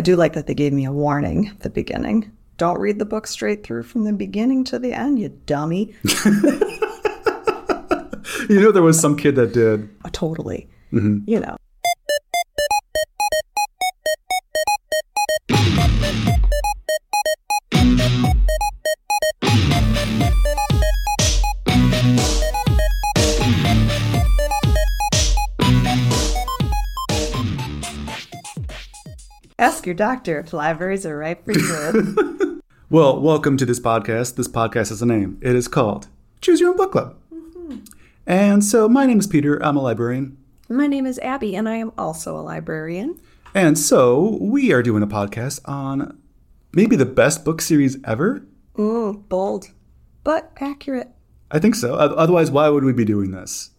I do like that they gave me a warning at the beginning. Don't read the book straight through from the beginning to the end, you dummy. You know, there was some kid that did. Uh, totally. You know. Your doctor if libraries are right for you. Well, welcome to this podcast. This podcast has a name. It is called Choose Your Own Book Club. And so, my name is Peter. I'm a librarian. My name is Abby, and I am also a librarian. And so, we are doing a podcast on maybe the best book series ever. Mm, bold, but accurate. I think so. Otherwise, why would we be doing this?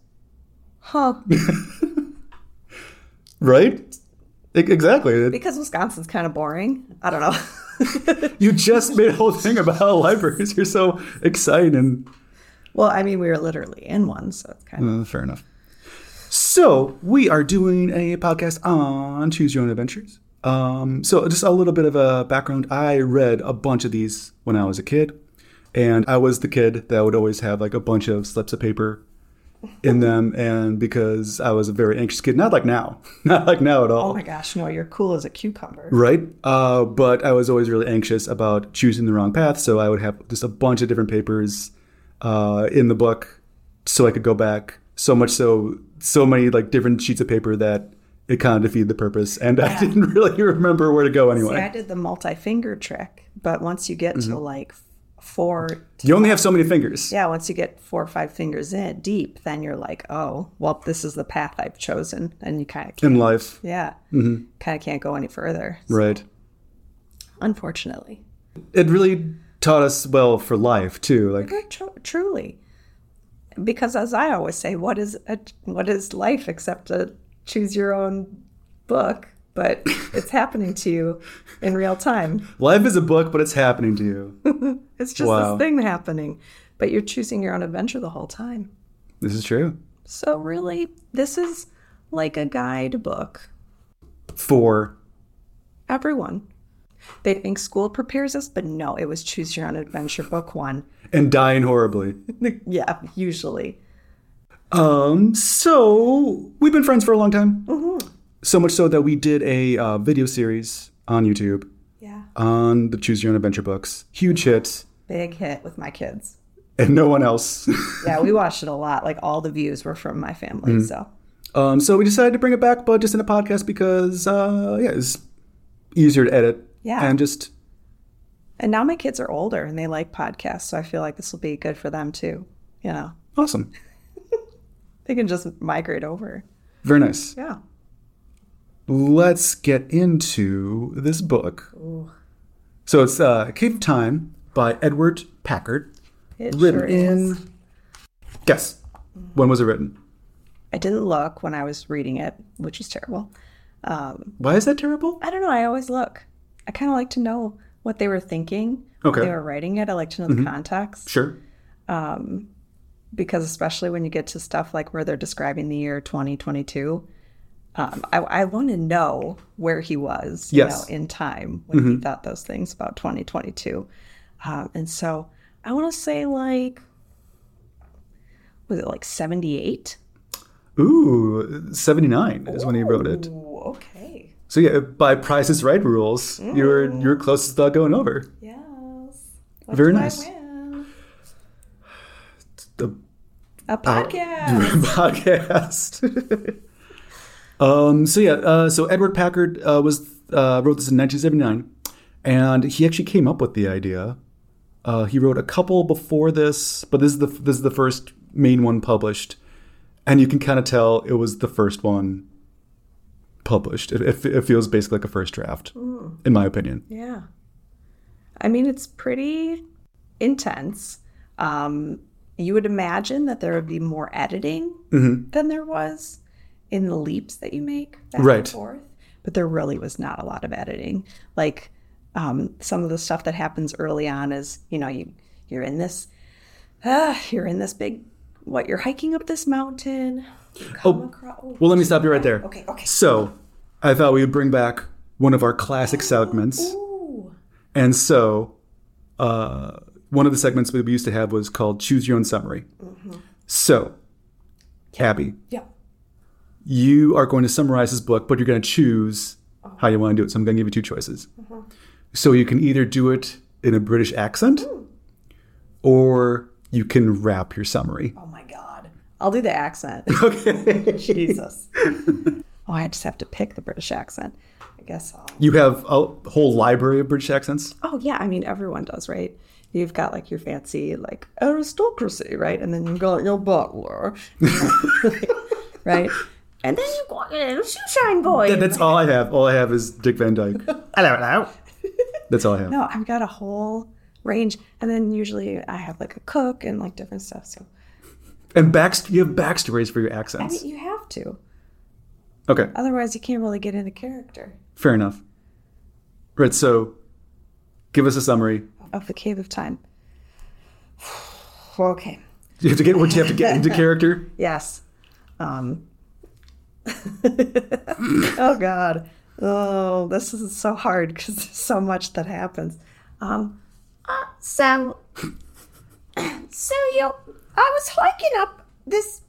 Huh. Right? Exactly. Because Wisconsin's kind of boring. I don't know. You just made a whole thing about how libraries are so exciting. well, I mean, we were literally in one, so it's kind of. Uh, fair enough. So we are doing a podcast on Choose Your Own Adventures. Um, so just a little bit of a background. I read a bunch of these when I was a kid, and I was the kid that would always have like a bunch of slips of paper in them, and because I was a very anxious kid, not like now, not like now at all. Oh my gosh, no, you're cool as a cucumber. Right. Uh, but I was always really anxious about choosing the wrong path. So I would have just a bunch of different papers uh, in the book so I could go back. So much so, so many like different sheets of paper that it kind of defeated the purpose. And I didn't really remember where to go See, anyway. I did the multi-finger trick, but once you get to like four, you only have so many fingers. yeah, once you get four or five fingers in deep, then you're like, oh, well, this is the path I've chosen, and you kind of, In life. yeah, mm-hmm. kind of can't go any further. Right. Unfortunately, It really taught us well for life, too. Like, tru- truly, because as I always say, what is a, what is life except a choose your own book? But it's happening to you in real time. life is a book, but it's happening to you. It's just Wow. this thing happening, but you're choosing your own adventure the whole time. this is true. So really, this is like a guidebook. For Everyone. They think school prepares us, but no, it was choose your own adventure book one. and dying horribly. yeah, usually. Um, so we've been friends for a long time. So much so that we did a uh, video series on YouTube Yeah. on the Choose Your Own Adventure books. Huge hit, Big hit with my kids. and no one else. Yeah, we watched it a lot. Like all the views were from my family. So um, so we decided to bring it back, but just in a podcast because, uh, yeah, it's easier to edit. Yeah. And just, and now my kids are older and they like podcasts, so I feel like this will be good for them too. You know. awesome. They can just migrate over. Very nice. Yeah. Let's get into this book. So it's uh, Cave of Time by Edward Packard. It written sure is. in. Guess. When was it written? I didn't look when I was reading it, which is terrible. Um, Why is that terrible? I don't know. I always look. I kind of like to know what they were thinking Okay. when they were writing it. I like to know the mm-hmm. context Sure. Um, because, especially when you get to stuff like where they're describing the year 2022, um, I, I want to know where he was, you Yes. know, in time when he thought those things about 2022. Um, and so I want to say like, was it like 78? Ooh, 79 is when he wrote it. Okay. So yeah, by Price is Right rules, you're you're closest without going over. Yes. What Very nice. The A podcast. podcast. um. So yeah. Uh, so Edward Packard uh, was uh, wrote this in 1979, and he actually came up with the idea. Uh, he wrote a couple before this, but this is the this is the first main one published, and you can kind of tell it was the first one published. It, it, it feels basically like a first draft, in my opinion. Yeah. I mean, it's pretty intense. Um, you would imagine that there would be more editing than there was in the leaps that you make back and Right. forth. But there really was not a lot of editing. Like um, some of the stuff that happens early on is, you know, you you're in this, ah, you're in this big, what you're hiking up this mountain. Come across, oh, Well, let me stop you right there. okay, okay. So, I thought we would bring back one of our classic segments. Ooh. And so, uh, one of the segments we used to have was called Choose Your Own Summary. So, Cabby, Yeah. You are going to summarize this book, but you're going to choose how you want to do it. So, I'm going to give you two choices. Mm-hmm. So, you can either do it in a British accent or you can wrap your summary. Oh my God. I'll do the accent. Okay. Jesus. oh, I just have to pick the British accent. I guess I'll. You have a whole library of British accents? Oh, yeah. I mean, everyone does, right? You've got like your fancy, like aristocracy, right? And then you've got your butler, right? And then you've got your little shoeshine boy. That's all I have. All I have is Dick Van Dyke. hello, hello. That's all I have. No, I've got a whole range. And then usually I have like a cook and like different stuff. So And backst- you have backstories for your I accents. mean, you have to. Okay, Otherwise, you can't really get into character fair enough. Right, so give us a summary. of the Cave of Time. okay. You have to get what you have to get into character. Yes. Um. oh God. Oh, this is so hard because there's so much that happens. Um. Uh, so, so you, I was hiking up this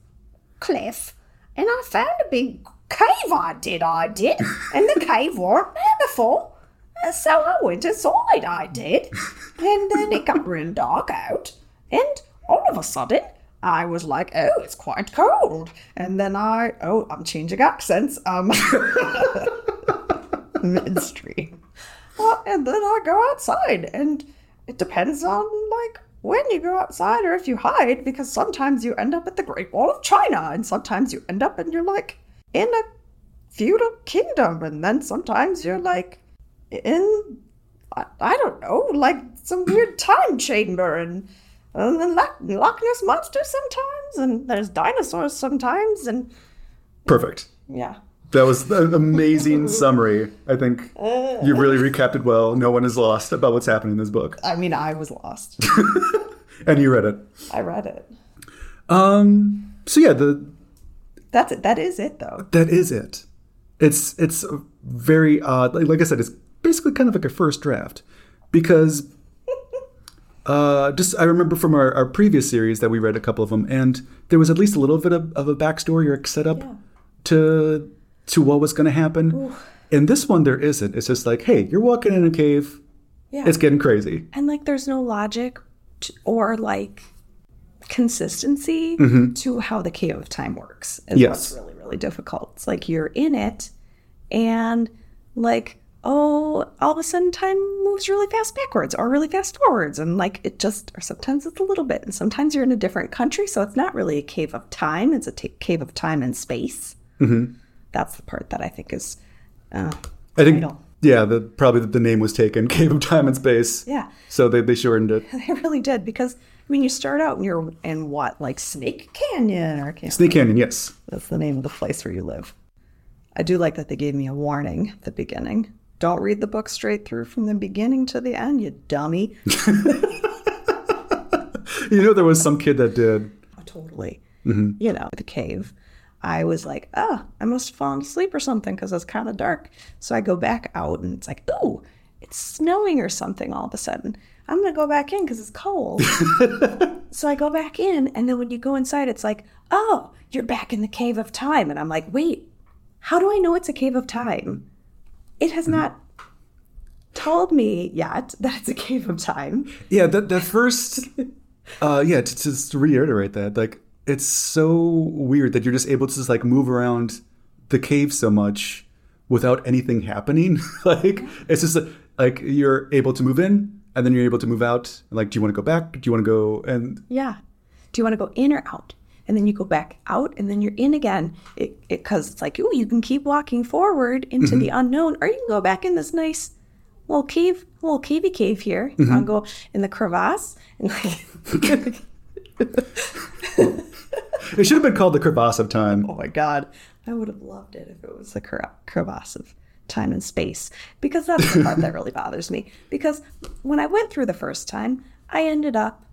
cliff, and I found a big cave. I did, I did, and the cave weren't there before. So I went inside. I did, and then it got real dark out, and all of a sudden I was like, "Oh, it's quite cold," and then I, oh, I'm changing accents. Um, midstream. Uh, and then I go outside, and it depends on like when you go outside or if you hide, because sometimes you end up at the Great Wall of China, and sometimes you end up and you're like in a feudal kingdom, and then sometimes you're like in I, I don't know, like some weird time chamber, and and then Loch, Loch Ness monster sometimes, and there's dinosaurs sometimes, and Perfect. yeah. That was an amazing summary. I think you really recapped it well. No one is lost about what's happening in this book. I mean, I was lost. And you read it. I read it. Um so yeah, the That's it. That is it, though. that is it. It's it's very odd. Like, like I said, it's basically kind of like a first draft because uh, just I remember from our, our previous series that we read a couple of them, and there was at least a little bit of, of a backstory or a setup Yeah. to to what was going to happen. In this one, there isn't. It's just like, hey, you're walking in a cave. Yeah. It's getting crazy. and like, there's no logic t- or like consistency to how the Cave of Time works. Is Yes. what's really, really difficult. It's like you're in it, and like, oh, all of a sudden time moves really fast backwards or really fast forwards, and like it just, or sometimes it's a little bit, and sometimes you're in a different country, so it's not really a cave of time. It's a cave of time and space. Mm-hmm. That's the part that I think is. Uh, I think, Title. yeah, the, probably the name was taken, Cave of Time and Space. yeah. So they, they shortened it. They really did because I mean, you start out and you're in what, like Snake Canyon, or can't, Snake Canyon, yes. that's the name of the place where you live. I do like that they gave me a warning at the beginning. Don't read the book straight through from the beginning to the end, you dummy. You know, there was some kid that did. Oh, totally. Mm-hmm. You know, the cave. I was like, oh, I must have fallen asleep or something because it's kind of dark. So I go back out and it's like, ooh, it's snowing or something all of a sudden. I'm going to go back in because it's cold. so I go back in. And then when you go inside, it's like, oh, you're back in the cave of time. And I'm like, wait, how do I know it's a cave of time? It has not told me yet that it's a cave of time. Yeah, the, that first, uh, yeah, to, to just reiterate that, like, it's so weird that you're just able to just like move around the cave so much without anything happening. like, it's just like you're able to move in and then you're able to move out. Like, do you want to go back? Do you want to go? And Yeah. Do you want to go in or out? And then you go back out and then you're in again. It because it's like, oh, you can keep walking forward into the unknown, or you can go back in this nice little cave, little cavey cave here. You want to go in the crevasse and like, it should have been called the crevasse of time. oh my god, I would have loved it if it was the crevasse of time and space because that's the part that really bothers me. Because when I went through the first time, I ended up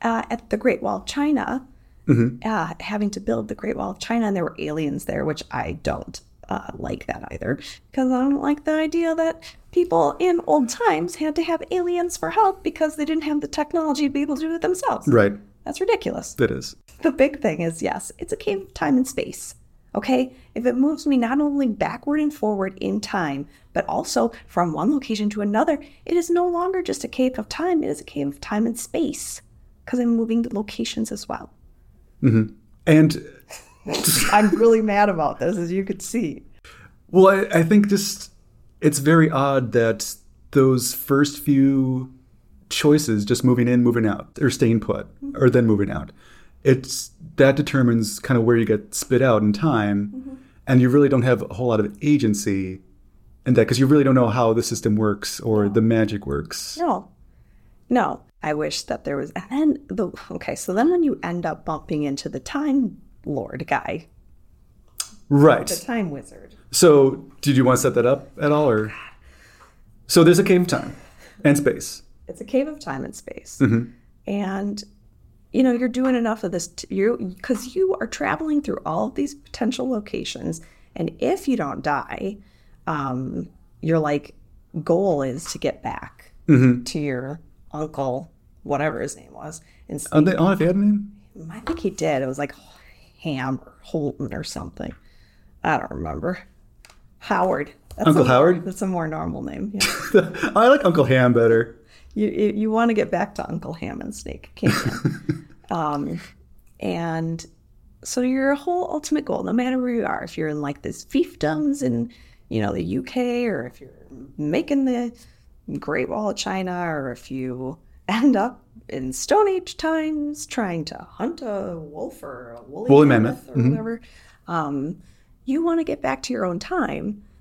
uh, at the Great Wall of China, uh, having to build the Great Wall of China, and there were aliens there, which I don't uh, like that either because I don't like the idea that people in old times had to have aliens for help because they didn't have the technology to be able to do it themselves. Right. That's ridiculous. That is. The big thing is yes, it's a cave of time and space. Okay? If it moves me not only backward and forward in time, but also from one location to another, it is no longer just a cave of time, it is a cave of time and space because I'm moving to locations as well. Mm-hmm. And I'm really mad about this, as you could see. well, I, I think just it's very odd that those first few choices, just moving in, moving out, or staying put, mm-hmm. or then moving out, it's that determines kind of where you get spit out in time, mm-hmm. and you really don't have a whole lot of agency in that because you really don't know how the system works or the magic works. No, no. I wish that there was. And then the okay. So then when you end up bumping into the Time Lord guy, Right. the Time Wizard. So, did you want to set that up at all, or? So there's a cave of time and space. It's a cave of time and space, and you know you're doing enough of this. T- you because you are traveling through all of these potential locations, and if you don't die, um, your like goal is to get back to your uncle, whatever his name was, and Oh, they, oh, if they had a name? I think he did. It was like Ham or Holton or something. I don't remember. Howard. That's Uncle a- Howard? That's a more normal name. Yeah. I like Uncle Ham better. you you, you want to get back to Uncle Ham and Snake Canyon. um, and so your whole ultimate goal, no matter where you are, if you're in like this fiefdoms in you know the UK, or if you're making the Great Wall of China, or if you end up in Stone Age times trying to hunt a wolf or a woolly, Woolly mammoth, mammoth, or whatever, um, you want to get back to your own time.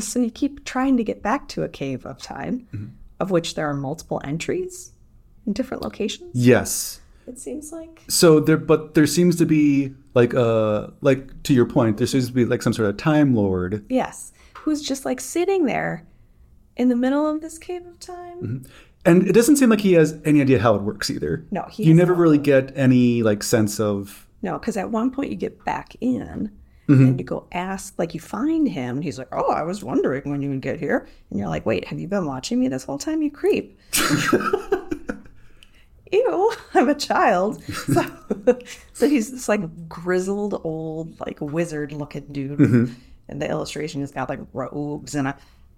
So you keep trying to get back to a cave of time, of which there are multiple entries in different locations. Yes. It seems like. So there, but there seems to be like uh like to your point, there seems to be like some sort of time lord, Yes. Who's just like sitting there in the middle of this cave of time? and it doesn't seem like he has any idea how it works either. No, he you never really get any like sense of No, because at one point you get back in Mm-hmm. and you go ask, like you find him, and he's like, Oh, I was wondering when you would get here. And you're like, Wait, have you been watching me this whole time, you creep? Ew, I'm a child. So, so he's this like grizzled old, like wizard looking dude. Mm-hmm. And the illustration has got like robes and a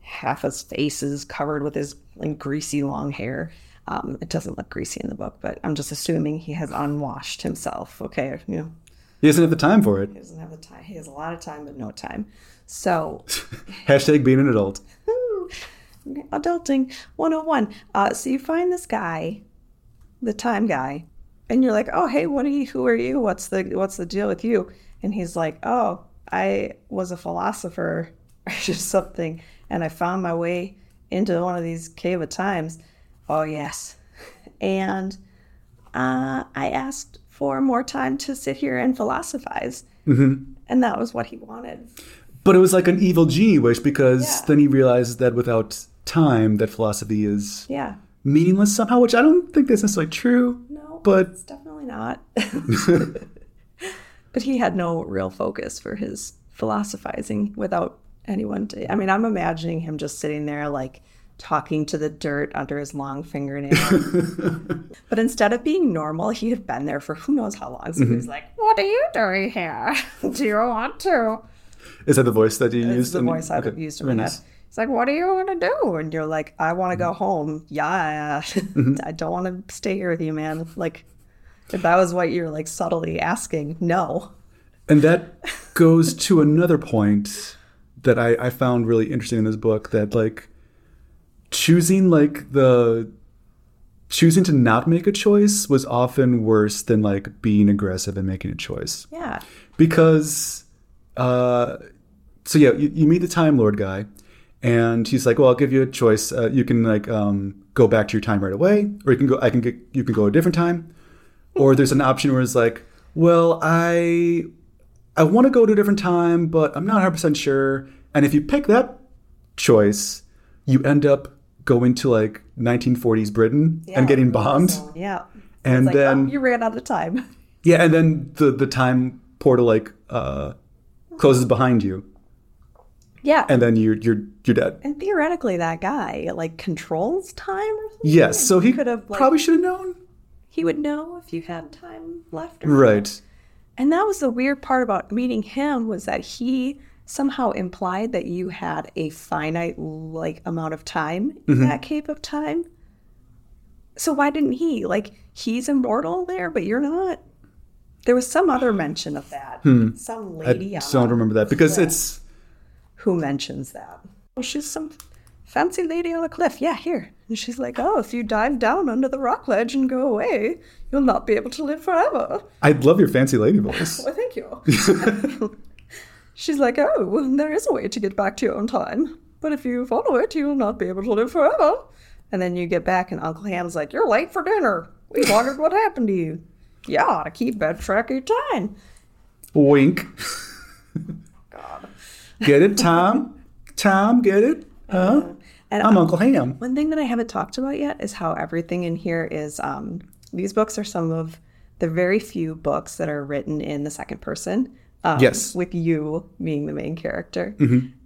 half his face is covered with his like greasy long hair. Um, it doesn't look greasy in the book, but I'm just assuming he has unwashed himself. Okay, you know, he doesn't have the time for it. he doesn't have the time. He has a lot of time, but no time. So, Hashtag being an adult. adulting 101. Uh, so you find this guy, the time guy, and you're like, "Oh, hey, what are you? Who are you? What's the what's the deal with you?" And he's like, "Oh, I was a philosopher or just something, and I found my way into one of these cave of times." Oh yes, and uh, I asked for more time to sit here and philosophize, and that was what he wanted. But it was like an evil genie wish because Yeah. then he realized that without time, that philosophy is Yeah. meaningless somehow, which I don't think that's necessarily true. No, But it's definitely not. but he had no real focus for his philosophizing without anyone to. I mean, I'm imagining him just sitting there, like talking to the dirt under his long fingernail. but instead of being normal, he had been there for who knows how long. So he was mm-hmm. like, What are you doing here? Do you want to? is that the voice that you It's used? the voice I've okay, used my nice. It's like, what do you want to do? And you're like, I want to go mm-hmm. home. Yeah, mm-hmm. I don't want to stay here with you, man. Like, if that was what you're like subtly asking, no. And that goes to another point that I, I found really interesting in this book that like choosing like the choosing to not make a choice was often worse than like being aggressive and making a choice. Yeah, because uh so yeah you, you meet the time lord guy and he's like well i'll give you a choice. Uh, you can like um go back to your time right away or you can go i can get you can go a different time. Or there's an option where it's like well i i want to go to a different time but i'm not 100% sure and if you pick that choice you end up going to like 1940s britain and getting bombed yeah. and like, then oh, you ran out of time. yeah, and then the the time portal like uh closes behind you. Yeah. and then you're you're you're dead. And theoretically, that guy like controls time or. Yes, so he could have like, probably should have known. he would know if you had time left. Or Right. And that was the weird part about meeting him was that he somehow implied that you had a finite like amount of time in mm-hmm. that cave of time. So why didn't he? Like he's immortal there, but you're not. There was some other mention of that. Hmm. Some lady. I don't remember that because it's who mentions that. Well, she's some fancy lady on a cliff. Yeah, here. And she's like, oh, if you dive down under the rock ledge and go away, you'll not be able to live forever. I love your fancy lady voice. Well, thank you. She's like, oh, well, there is a way to get back to your own time. But if you follow it, you'll not be able to live forever. And then you get back, and Uncle Ham's like, you're late for dinner. We wondered what happened to you. You ought to keep better track of your time. Wink. God. Get it, Tom? Tom, get it? Huh? And I'm Uncle Ham. One thing that I haven't talked about yet is how everything in here is. Um, these books are some of the very few books that are written in the second person. Um, Yes. With you being the main character.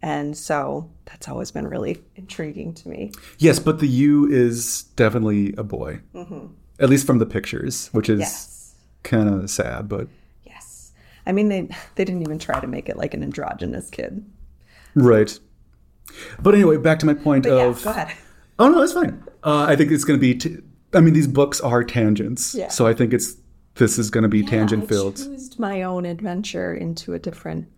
And so that's always been really intriguing to me. Yes, but the you is definitely a boy. At least from the pictures, which is Yes. kind of sad, but Yes. I mean, they, they didn't even try to make it like an androgynous kid. right. But anyway, back to my point But yeah, of go ahead. Oh no, that's fine. Uh, I think it's going to be. T- I mean, these books are tangents, Yeah. so I think it's this is going to be tangent I filled choosed my own adventure into a different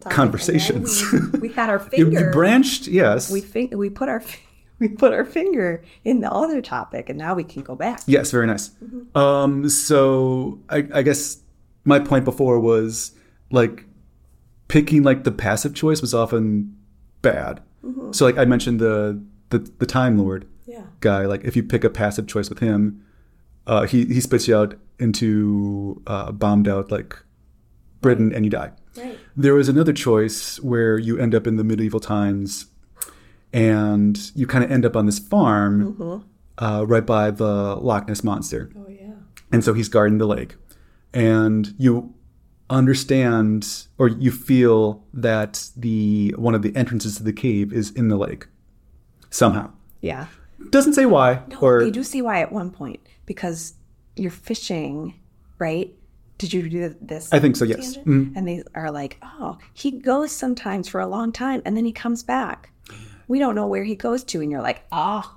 topic, conversations. We, we had our finger. you branched, yes, we fin- we put our we put our finger in the other topic, and now we can go back. yes, very nice. Mm-hmm. Um, so I, I guess my point before was like picking like the passive choice was often bad. Mm-hmm. So like I mentioned the the the Time Lord Yeah. guy. Like if you pick a passive choice with him, uh, he he spits you out into uh, bombed out like Britain, and you die. Right. There was another choice where you end up in the medieval times, and you kind of end up on this farm uh, right by the Loch Ness monster, Oh yeah. and so he's guarding the lake, and you understand or you feel that the one of the entrances to the cave is in the lake somehow. Yeah. Doesn't say why or you do see why at one point because you're fishing, right? Did you do this? I think so. Yes. Mhm. And they are like, oh, he goes sometimes for a long time and then he comes back. We don't know where he goes to. And you're like, ah,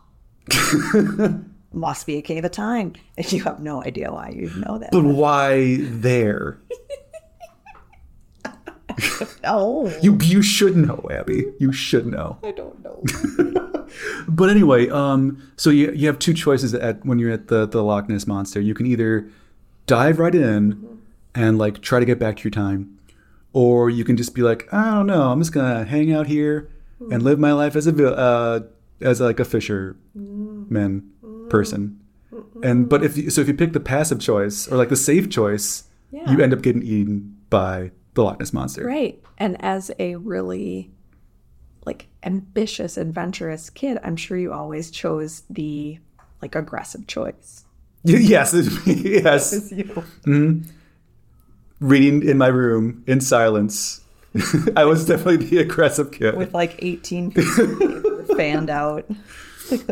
must be a cave of time. And you have no idea why you know that. But why there? oh, You you should know, Abby. You should know. I don't know. But anyway, um, so you you have two choices at when you're at the the Loch Ness monster. You can either dive right in and like try to get back to your time, or you can just be like, I don't know, I'm just gonna hang out here and live my life as a uh, as like a fisherman person. And but if you, so, if you pick the passive choice or like the safe choice, Yeah. you end up getting eaten by the Loch Ness monster. Right. And as a really like ambitious, adventurous kid, I'm sure you always chose the like aggressive choice. Yes, yes. You. Mm-hmm. reading in my room in silence. I was definitely the aggressive kid. With like 18 pieces of paper fanned out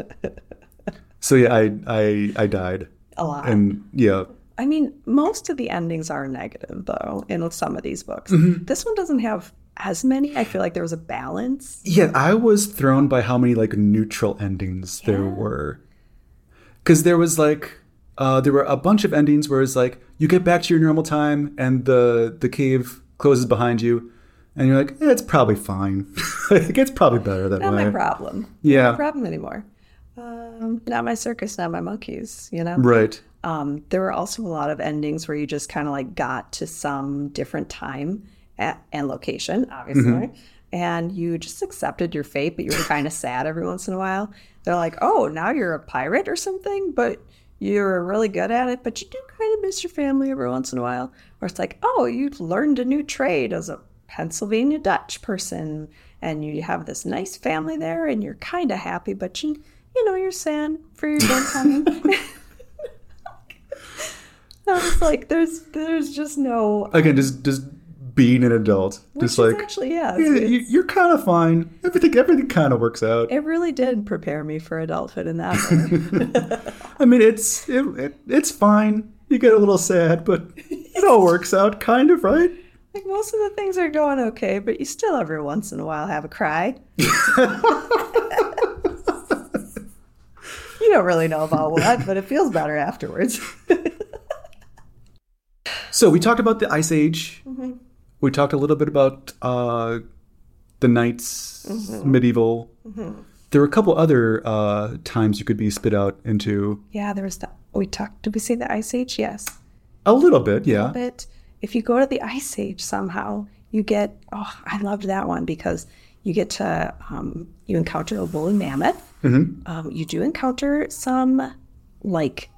so yeah, I I I died, a lot. and yeah, I mean, most of the endings are negative though in some of these books. Mm-hmm. This one doesn't have as many. I feel like there was a balance. yeah. I was thrown by how many like neutral endings there were, because there was like uh, there were a bunch of endings where it's like you get back to your normal time and the the cave closes behind you, and you're like, eh, it's probably fine. like, it's probably better that Not way. my problem. Yeah. Not my problem anymore. Um, not my circus, not my monkeys, you know? Right. Um, there were also a lot of endings where you just kind of like got to some different time at, and location, obviously, and you just accepted your fate, but you were kind of sad every once in a while. They're like, oh, now you're a pirate or something, but you're really good at it, but you do kind of miss your family every once in a while. Or it's like, oh, you learned a new trade as a Pennsylvania Dutch person, and you have this nice family there, and you're kind of happy, but you, you know, you're sad for your coming. I was like, there's there's just no Again, just just being an adult. Which just like actually, yeah, yeah, you, you're kind of fine. Everything everything kind of works out. It really did prepare me for adulthood in that way. I mean, it's it, it, it's fine. You get a little sad, but it all works out, kind of, right? like most of the things are going okay, but you still every once in a while have a cry. you don't really know about what, but it feels better afterwards. So we talked about the Ice Age. Mm-hmm. We talked a little bit about uh, the knights, Mm-hmm. medieval. There were a couple other uh, times you could be spit out into. yeah, there was the we talked. Did we say the Ice Age? Yes. A little bit, yeah. But if you go to the Ice Age somehow, you get. Oh, I loved that one because you get to um, you encounter a woolly mammoth. Um, you do encounter some like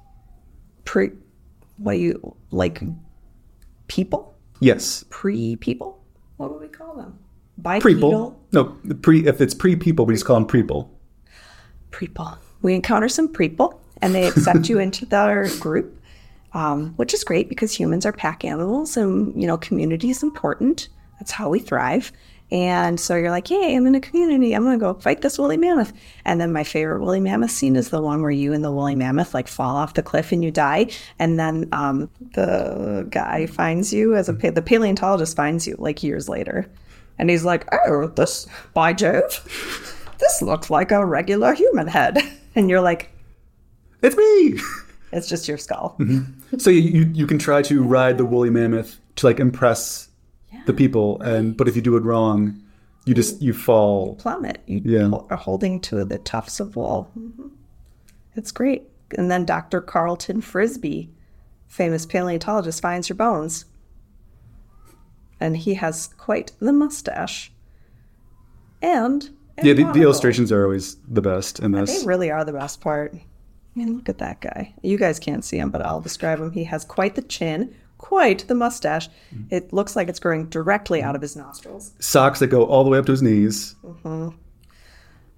pre. What do you like? People, Yes, pre people. What would we call them? preeple. Bipedal No, pre. If it's pre-people, we just call them preeple. preeple. We encounter some preeple, and they accept you into their group, um, which is great because humans are pack animals, and you know community is important. That's how we thrive. And so you're like, "Yay, I'm in a community. I'm gonna go fight this woolly mammoth." And then my favorite woolly mammoth scene is the one where you and the woolly mammoth like fall off the cliff and you die, and then um, the guy finds you as a pa- the paleontologist finds you like years later, and he's like, "Oh, this by Jove." this looks like a regular human head. And you're like, It's me. it's just your skull. so you, you you can try to ride the woolly mammoth to like impress the people, and but if you do it wrong, you just you fall. Plummet. You Yeah. are holding to the tufts of wool. Mhm. It's great. And then Dr. Carlton Frisbee, famous paleontologist, finds your bones. And he has quite the mustache. And Yeah, the, the illustrations are always the best in They this. really are the best part. I mean, look at that guy. You guys can't see him, but I'll describe him. He has quite the chin, quite the mustache. It looks like it's growing directly out of his nostrils. Socks that go all the way up to his knees.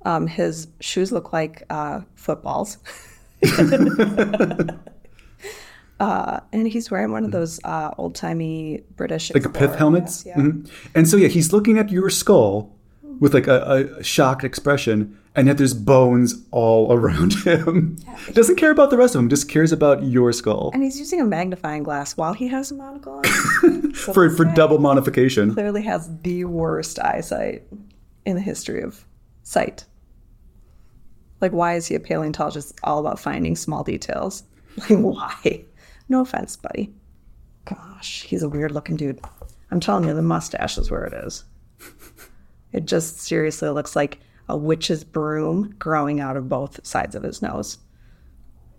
Um, his shoes look like uh, footballs. uh, and he's wearing one of those uh, old timey British like pith helmets. Yeah. Mhm. And so yeah, he's looking at your skull with like a, a shocked expression, and yet there's bones all around him. Doesn't care about the rest of him, just cares about your skull And he's using a magnifying glass while he has a monocle on. For for double modification. Clearly has the worst eyesight in the history of sight. Like, why is he a paleontologist all about finding small details? Like, why? No offense, buddy. Gosh, he's a weird looking dude. I'm telling you, the mustache is where it is. It just seriously looks like a witch's broom growing out of both sides of his nose.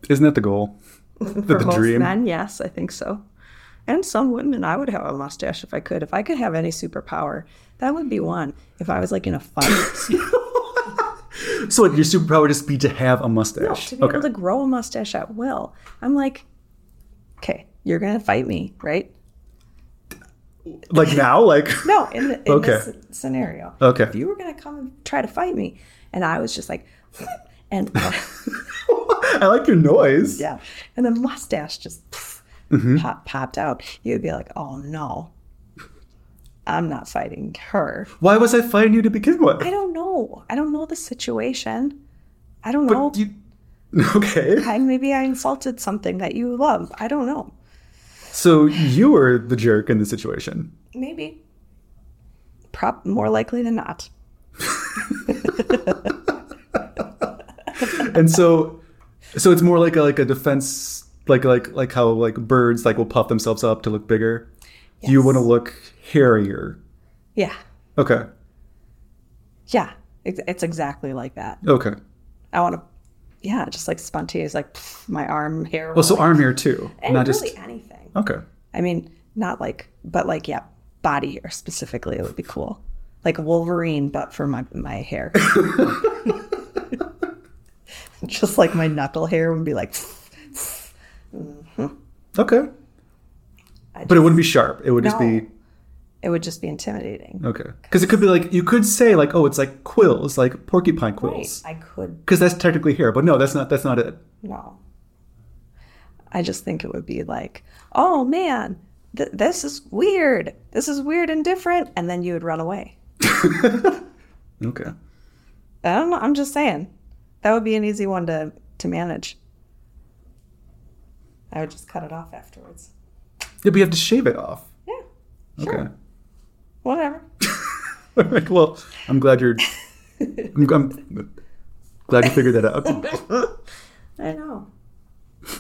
Isn't that the goal? The, For the most dream. men, yes, I think so. And some women, I would have a mustache if I could. If I could have any superpower, that would be one. If I was like in a fight, So your superpower would just be to have a no, mustache. to be able to grow a mustache at will. I'm like, okay, you're gonna fight me, right? Like now, like No, in, the, in Okay. this scenario. Okay. If you were gonna come and try to fight me, and I was just like, and I like your noise. yeah, and the mustache just Mm-hmm. pop, popped out, you'd be like, oh no, I'm not fighting her. Why was I fighting you to begin with? I don't know. I don't know the situation. I don't know. You Okay. I, maybe I insulted something that you love. I don't know. So you were the jerk in the situation. Maybe. Prop more likely than not. and so so it's more like a like a defense like like like how like birds like will puff themselves up to look bigger you want to look hairier Yeah. okay Yeah. It's, it's exactly like that. okay I want to, yeah, just like spontaneous, like pff, my arm hair. well so arm hair too and not really just anything. Okay I mean, not like, but like, yeah, body hair specifically, it would be cool. Like Wolverine, but for my my hair. just like my knuckle hair would be like, mm-hmm. okay I but it wouldn't be sharp it would just be it would just be intimidating. okay because it could be like you could say like oh it's like quills like porcupine Right. quills I could because that's technically hair but no that's not that's not it No. I just think it would be like, oh man, th- this is weird. This is weird and different. And then you would run away. Okay. I don't know. I'm just saying. That would be an easy one to, to manage. I would just cut it off afterwards. Yeah, but you have to shave it off. Yeah. Sure. Okay. Whatever. All right, well, I'm glad you're. I'm, I'm glad you figured that out. I know.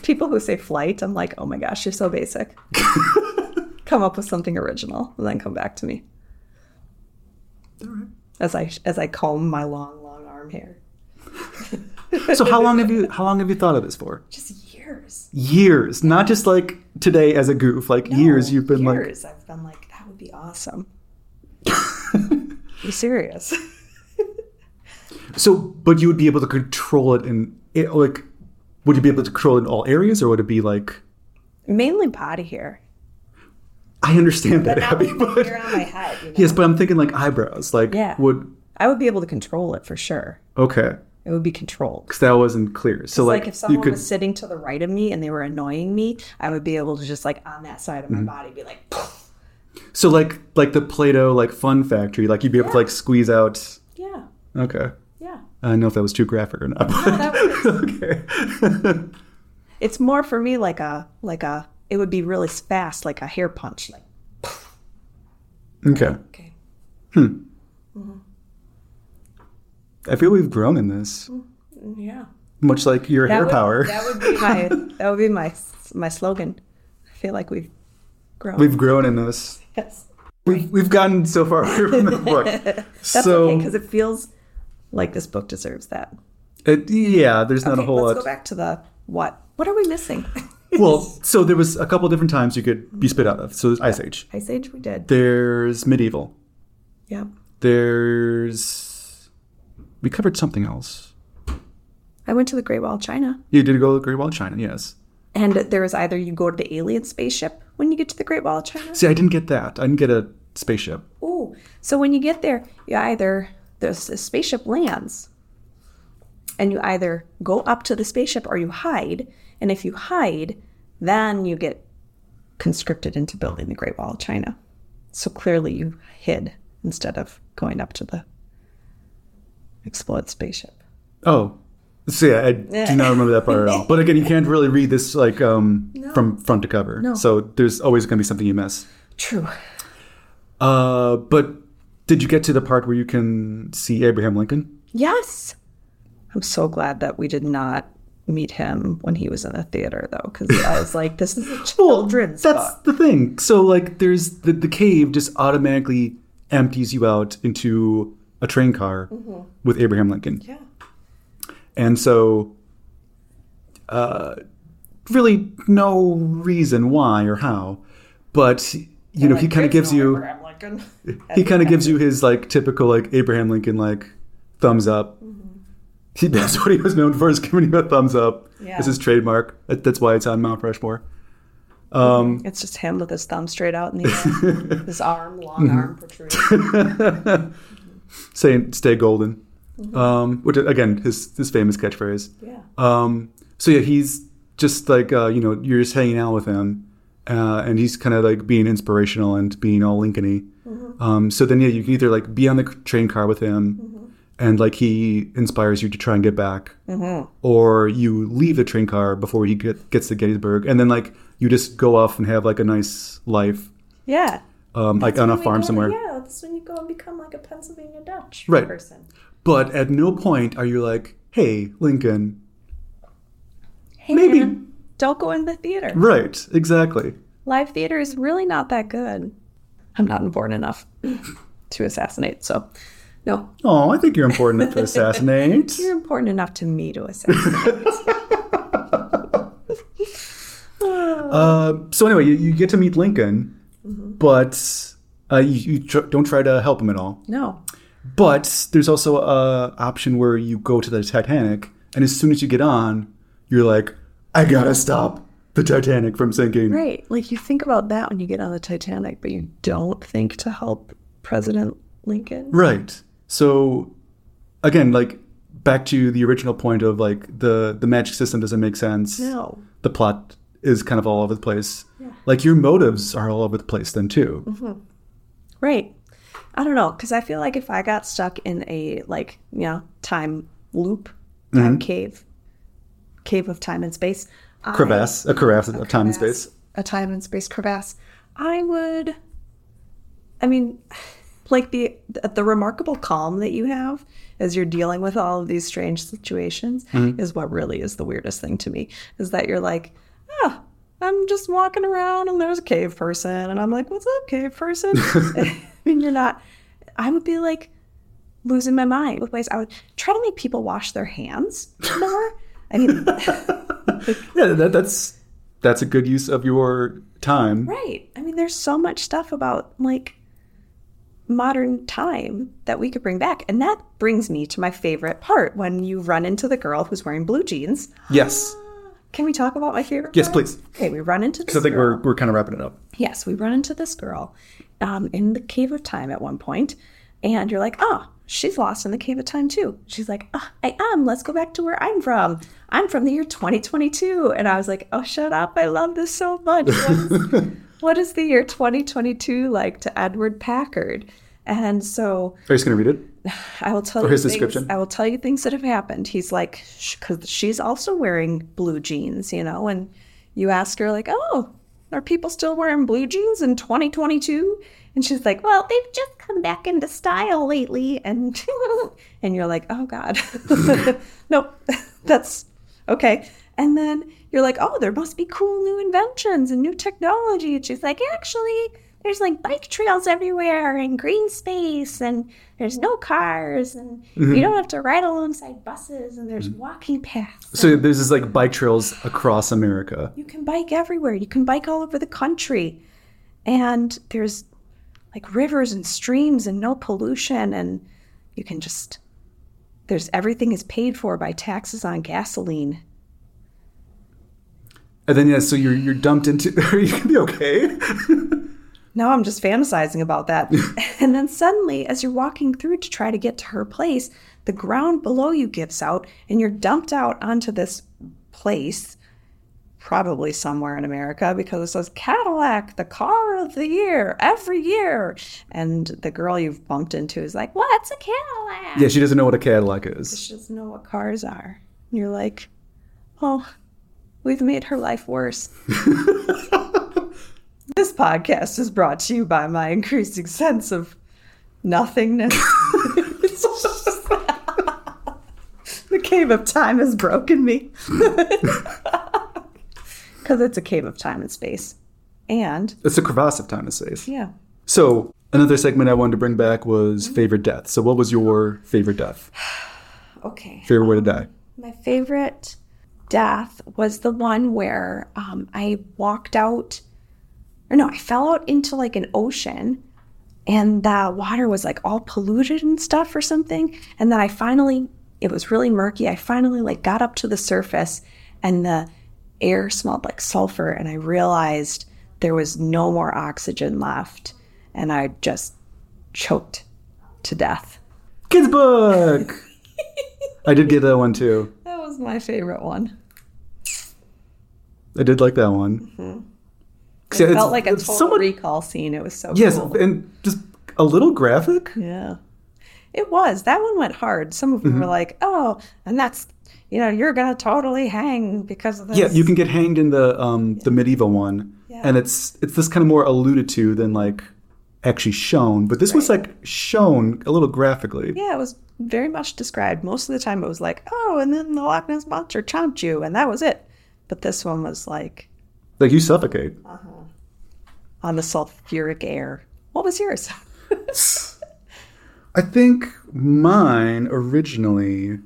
People who say flight, I'm like, oh my gosh, you're so basic. come up with something original, and then come back to me. As I as I comb my long, long arm hair. So how long have you how long have you thought of this for? Just years. Years, not just like today as a goof. Like years, you've been like, years. I've been like, that would be awesome. be serious. so, but you would be able to control it in it, like, would you be able to control it in all areas, or would it be like? Mainly body hair. I understand that, Abby, but on my head. You know? yes, but I'm thinking like eyebrows. Like, Yeah. would I would be able to control it for sure. okay, It would be controlled. because that wasn't clear. So like, like, if someone could was sitting to the right of me and they were annoying me, I would be able to just like on that side of Mm-hmm. my body be like, so like like the Play-Doh like fun factory, like you'd be able to like squeeze out. yeah, Okay, yeah. I don't know if that was too graphic or not. That okay. it's more for me like a like a. It would be really fast, like a hair punch. Like okay. okay, Hmm. I feel we've grown in this, yeah. much like your hair would, power. That would be my that would be my my slogan. I feel like we've grown. We've grown in this. yes. We've, we've gotten so far away from the book. That's so, okay because it feels like this book deserves that. it, yeah, there's not Okay, a whole let's lot. go back to the what? What are we missing? Well, so there was a couple different times you could be spit out of. So there's Ice Age. Ice Age, we did. There's medieval. Yep. There's we covered something else. I went to the Great Wall of China, You did go to the Great Wall of China, yes. and there was either you go to the alien spaceship when you get to the Great Wall of China. See, I didn't get that. I didn't get a spaceship. Oh, so when you get there, you either a spaceship lands, and you either go up to the spaceship or you hide. And if you hide, then you get conscripted into building the Great Wall of China. So clearly, you hid instead of going up to the exploded spaceship. Oh, so yeah, I do not remember that part at all. But again, you can't really read this like um, from front to cover. No. So there's always going to be something you miss. True. Uh, but did you get to the part where you can see Abraham Lincoln? Yes. I'm so glad that we did not meet him when he was in the theater, though, because I was like, this is a children's That's book. the thing. So like, there's the the cave just automatically empties you out into a train car with Abraham Lincoln, Yeah. and so uh, really no reason why or how, but you know he kind of gives you Lincoln. he kind of gives you his like typical like Abraham Lincoln like thumbs up. He, that's what he was known for is giving you a thumbs up. Yeah. It's his trademark. That, that's why it's on Mount Rushmore. Um, It's just him with his thumb straight out in the air, his arm, long arm protruding. saying "Stay golden," um, which again his his famous catchphrase. Yeah. Um, so yeah, he's just like uh, you know you're just hanging out with him, uh, and he's kind of like being inspirational and being all Lincolny. Um, so then yeah, you can either like be on the train car with him, and like he inspires you to try and get back, or you leave the train car before he get, gets to Gettysburg, and then like you just go off and have like a nice life, Yeah. um, like on a farm go- somewhere. Yeah, that's when you go and become like a Pennsylvania Dutch Right. person. But at no point are you like, hey, Lincoln. Hey, Maybe. man, don't go in the theater. Right, exactly. Live theater is really not that good. I'm not important enough to assassinate, so no. Oh, I think you're important enough to assassinate. You're important enough to me to assassinate. Uh, so anyway, you, you get to meet Lincoln, but uh, you, you tr- don't try to help him at all. no. But there's also a option where you go to the Titanic, and as soon as you get on, you're like, I gotta stop the Titanic from sinking. Right. Like you think about that when you get on the Titanic, but you don't think to help President Lincoln. Right. So again, like back to the original point of like the the magic system doesn't make sense. No. The plot is kind of all over the place. Yeah. Like your motives are all over the place then too. Mm-hmm. Right. I don't know, because I feel like if I got stuck in a like, you know, time loop, time mm-hmm. cave, cave of time and space, I- Crevasse, a crevasse of time and space. a time and space crevasse, I would. I mean, like the the remarkable calm that you have as you're dealing with all of these strange situations Mm-hmm. is what really is the weirdest thing to me. Is that you're like, ah, I'm just walking around and there's a cave person, and I'm like, what's up, cave person? I mean, you're not. I would be like losing my mind with ways. I would try to make people wash their hands more. I mean, Yeah, that, that's that's a good use of your time. Right. I mean, there's so much stuff about like modern time that we could bring back. And that brings me to my favorite part when you run into the girl who's wearing blue jeans. Yes. Can we talk about my favorite? Yes, part? please. Okay, we run into this So I think girl. we're we're kind of wrapping it up. Yes, we run into this girl um, in the cave of time at one point, and you're like, oh, she's lost in the cave of time too. She's like, oh, I am. Let's go back to where I'm from. I'm from the year 2022. And I was like, oh, shut up. I love this so much. What is, what is the year 2022 like to Edward Packard? And so Are you just gonna read it? I will tell Or you his things, description? I will tell you things that have happened. He's like, because she's also wearing blue jeans, you know, and you ask her like, oh, are people still wearing blue jeans in 2022? And she's like, well, they've just come back into style lately, and and you're like, oh God, nope, that's okay. And then you're like, oh, there must be cool new inventions and new technology. And she's like, actually, there's like bike trails everywhere and green space and there's no cars and you mm-hmm. don't have to ride alongside buses and there's mm-hmm. walking paths. So there's this like bike trails across America. You can bike everywhere. You can bike all over the country. And there's like rivers and streams and no pollution and you can just there's everything is paid for by taxes on gasoline. And then yeah, so you're you're dumped into. Are you gonna be okay? Now I'm just fantasizing about that. and then suddenly, as you're walking through to try to get to her place, the ground below you gives out and you're dumped out onto this place, probably somewhere in America, because it says Cadillac, the car of the year, every year. And the girl you've bumped into is like, What's a Cadillac? yeah, she doesn't know what a Cadillac is. She doesn't know what cars are. And you're like, Oh, we've made her life worse. this podcast is brought to you by my increasing sense of nothingness. the cave of time has broken me. Because it's a cave of time and space. And, It's a crevasse of time and space. yeah. So another segment I wanted to bring back was favorite death. So what was your favorite death? Okay. Favorite way to die? My favorite death was the one where um, I walked out, or no, I fell out into like an ocean and the water was like all polluted and stuff or something. And then I finally, it was really murky. I finally like got up to the surface and the air smelled like sulfur. And I realized there was no more oxygen left. And I just choked to death. Kids book. I did get that one too. That was my favorite one. I did like that one. See, It it's- felt like a total somewhat- recall scene. It was so Yes, cool. and just a little graphic. Yeah. It was. That one went hard. Some of them Mm-hmm. were like, oh, and that's, you know, you're going to totally hang because of this. Yeah, you can get hanged in the um the medieval one, Yeah. and it's it's this kind of more alluded to than like actually shown. But this was like shown a little graphically. Yeah, it was very much described. Most of the time it was like, oh, and then the Loch Ness Monster chomped you, and that was it. But this one was like Like you suffocate. on the sulfuric air. What was yours? I think mine originally,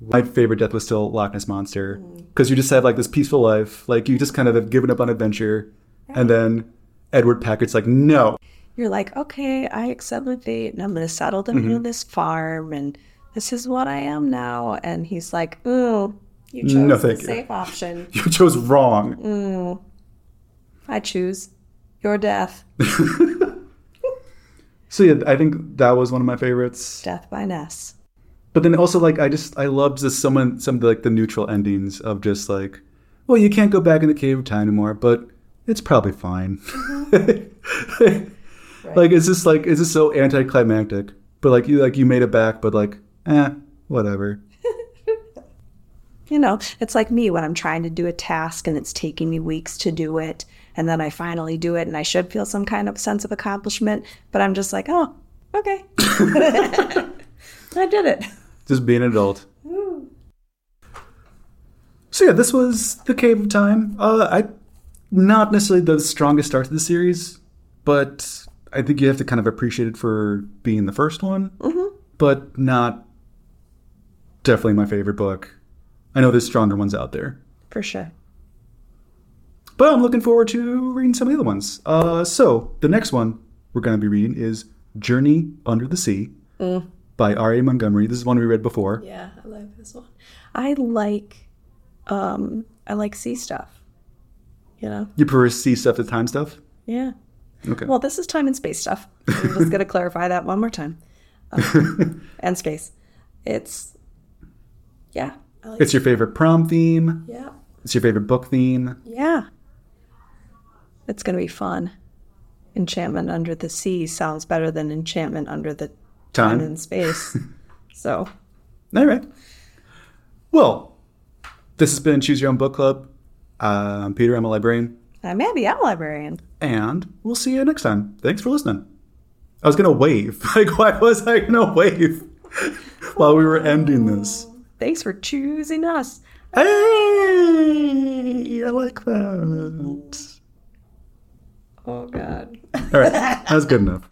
my favorite death was still Loch Ness Monster mm. because you just have like this peaceful life, like you just kind of have given up on adventure, and then Edward Packard's like, no, You're like, okay, I accept my fate, and I'm going to settle down mm-hmm. on this farm, and this is what I am now. And he's like, oh, you chose No, the thank you. safe option. you chose wrong. I choose your death. So yeah, I think that was one of my favorites. Death by Ness. But then also like I just I loved just someone some of the, like the neutral endings of just like well, you can't go back in the cave of time anymore, but it's probably fine. Like, is this like is this so anticlimactic? But like you like you made it back, but like, eh, whatever. You know, it's like me when I'm trying to do a task and it's taking me weeks to do it. And then I finally do it and I should feel some kind of sense of accomplishment. But I'm just like, oh, okay. I did it. Just being an adult. So yeah, this was the Cave of Time. Uh, I not necessarily the strongest start to the series, but I think you have to kind of appreciate it for being the first one, mm-hmm. but not definitely my favorite book. I know there's stronger ones out there, For sure. but I'm looking forward to reading some of the other ones. Uh, so the next one we're going to be reading is Journey Under the Sea by R.A. Montgomery. This is one we read before. Yeah, I like this one. I like, um, I like sea stuff. You know? You prefer sea stuff to time stuff? Yeah. Okay. Well, this is time and space stuff. I'm just going to clarify that one more time. Um, and space. It's, yeah. Like, it's your favorite prom theme. yeah. It's your favorite book theme. Yeah. It's going to be fun. Enchantment Under the Sea sounds better than Enchantment Under the Time Time. and Space. so, All right. Well, this has been Choose Your Own Book Club. Uh, I'm Peter. I'm a librarian. I'm Abby. I'm a librarian. And we'll see you next time. Thanks for listening. I was going to wave. Like, why was I to wave while we were ending this? Thanks for choosing us. Hey, I like that. Oh, God. All right. That's good enough.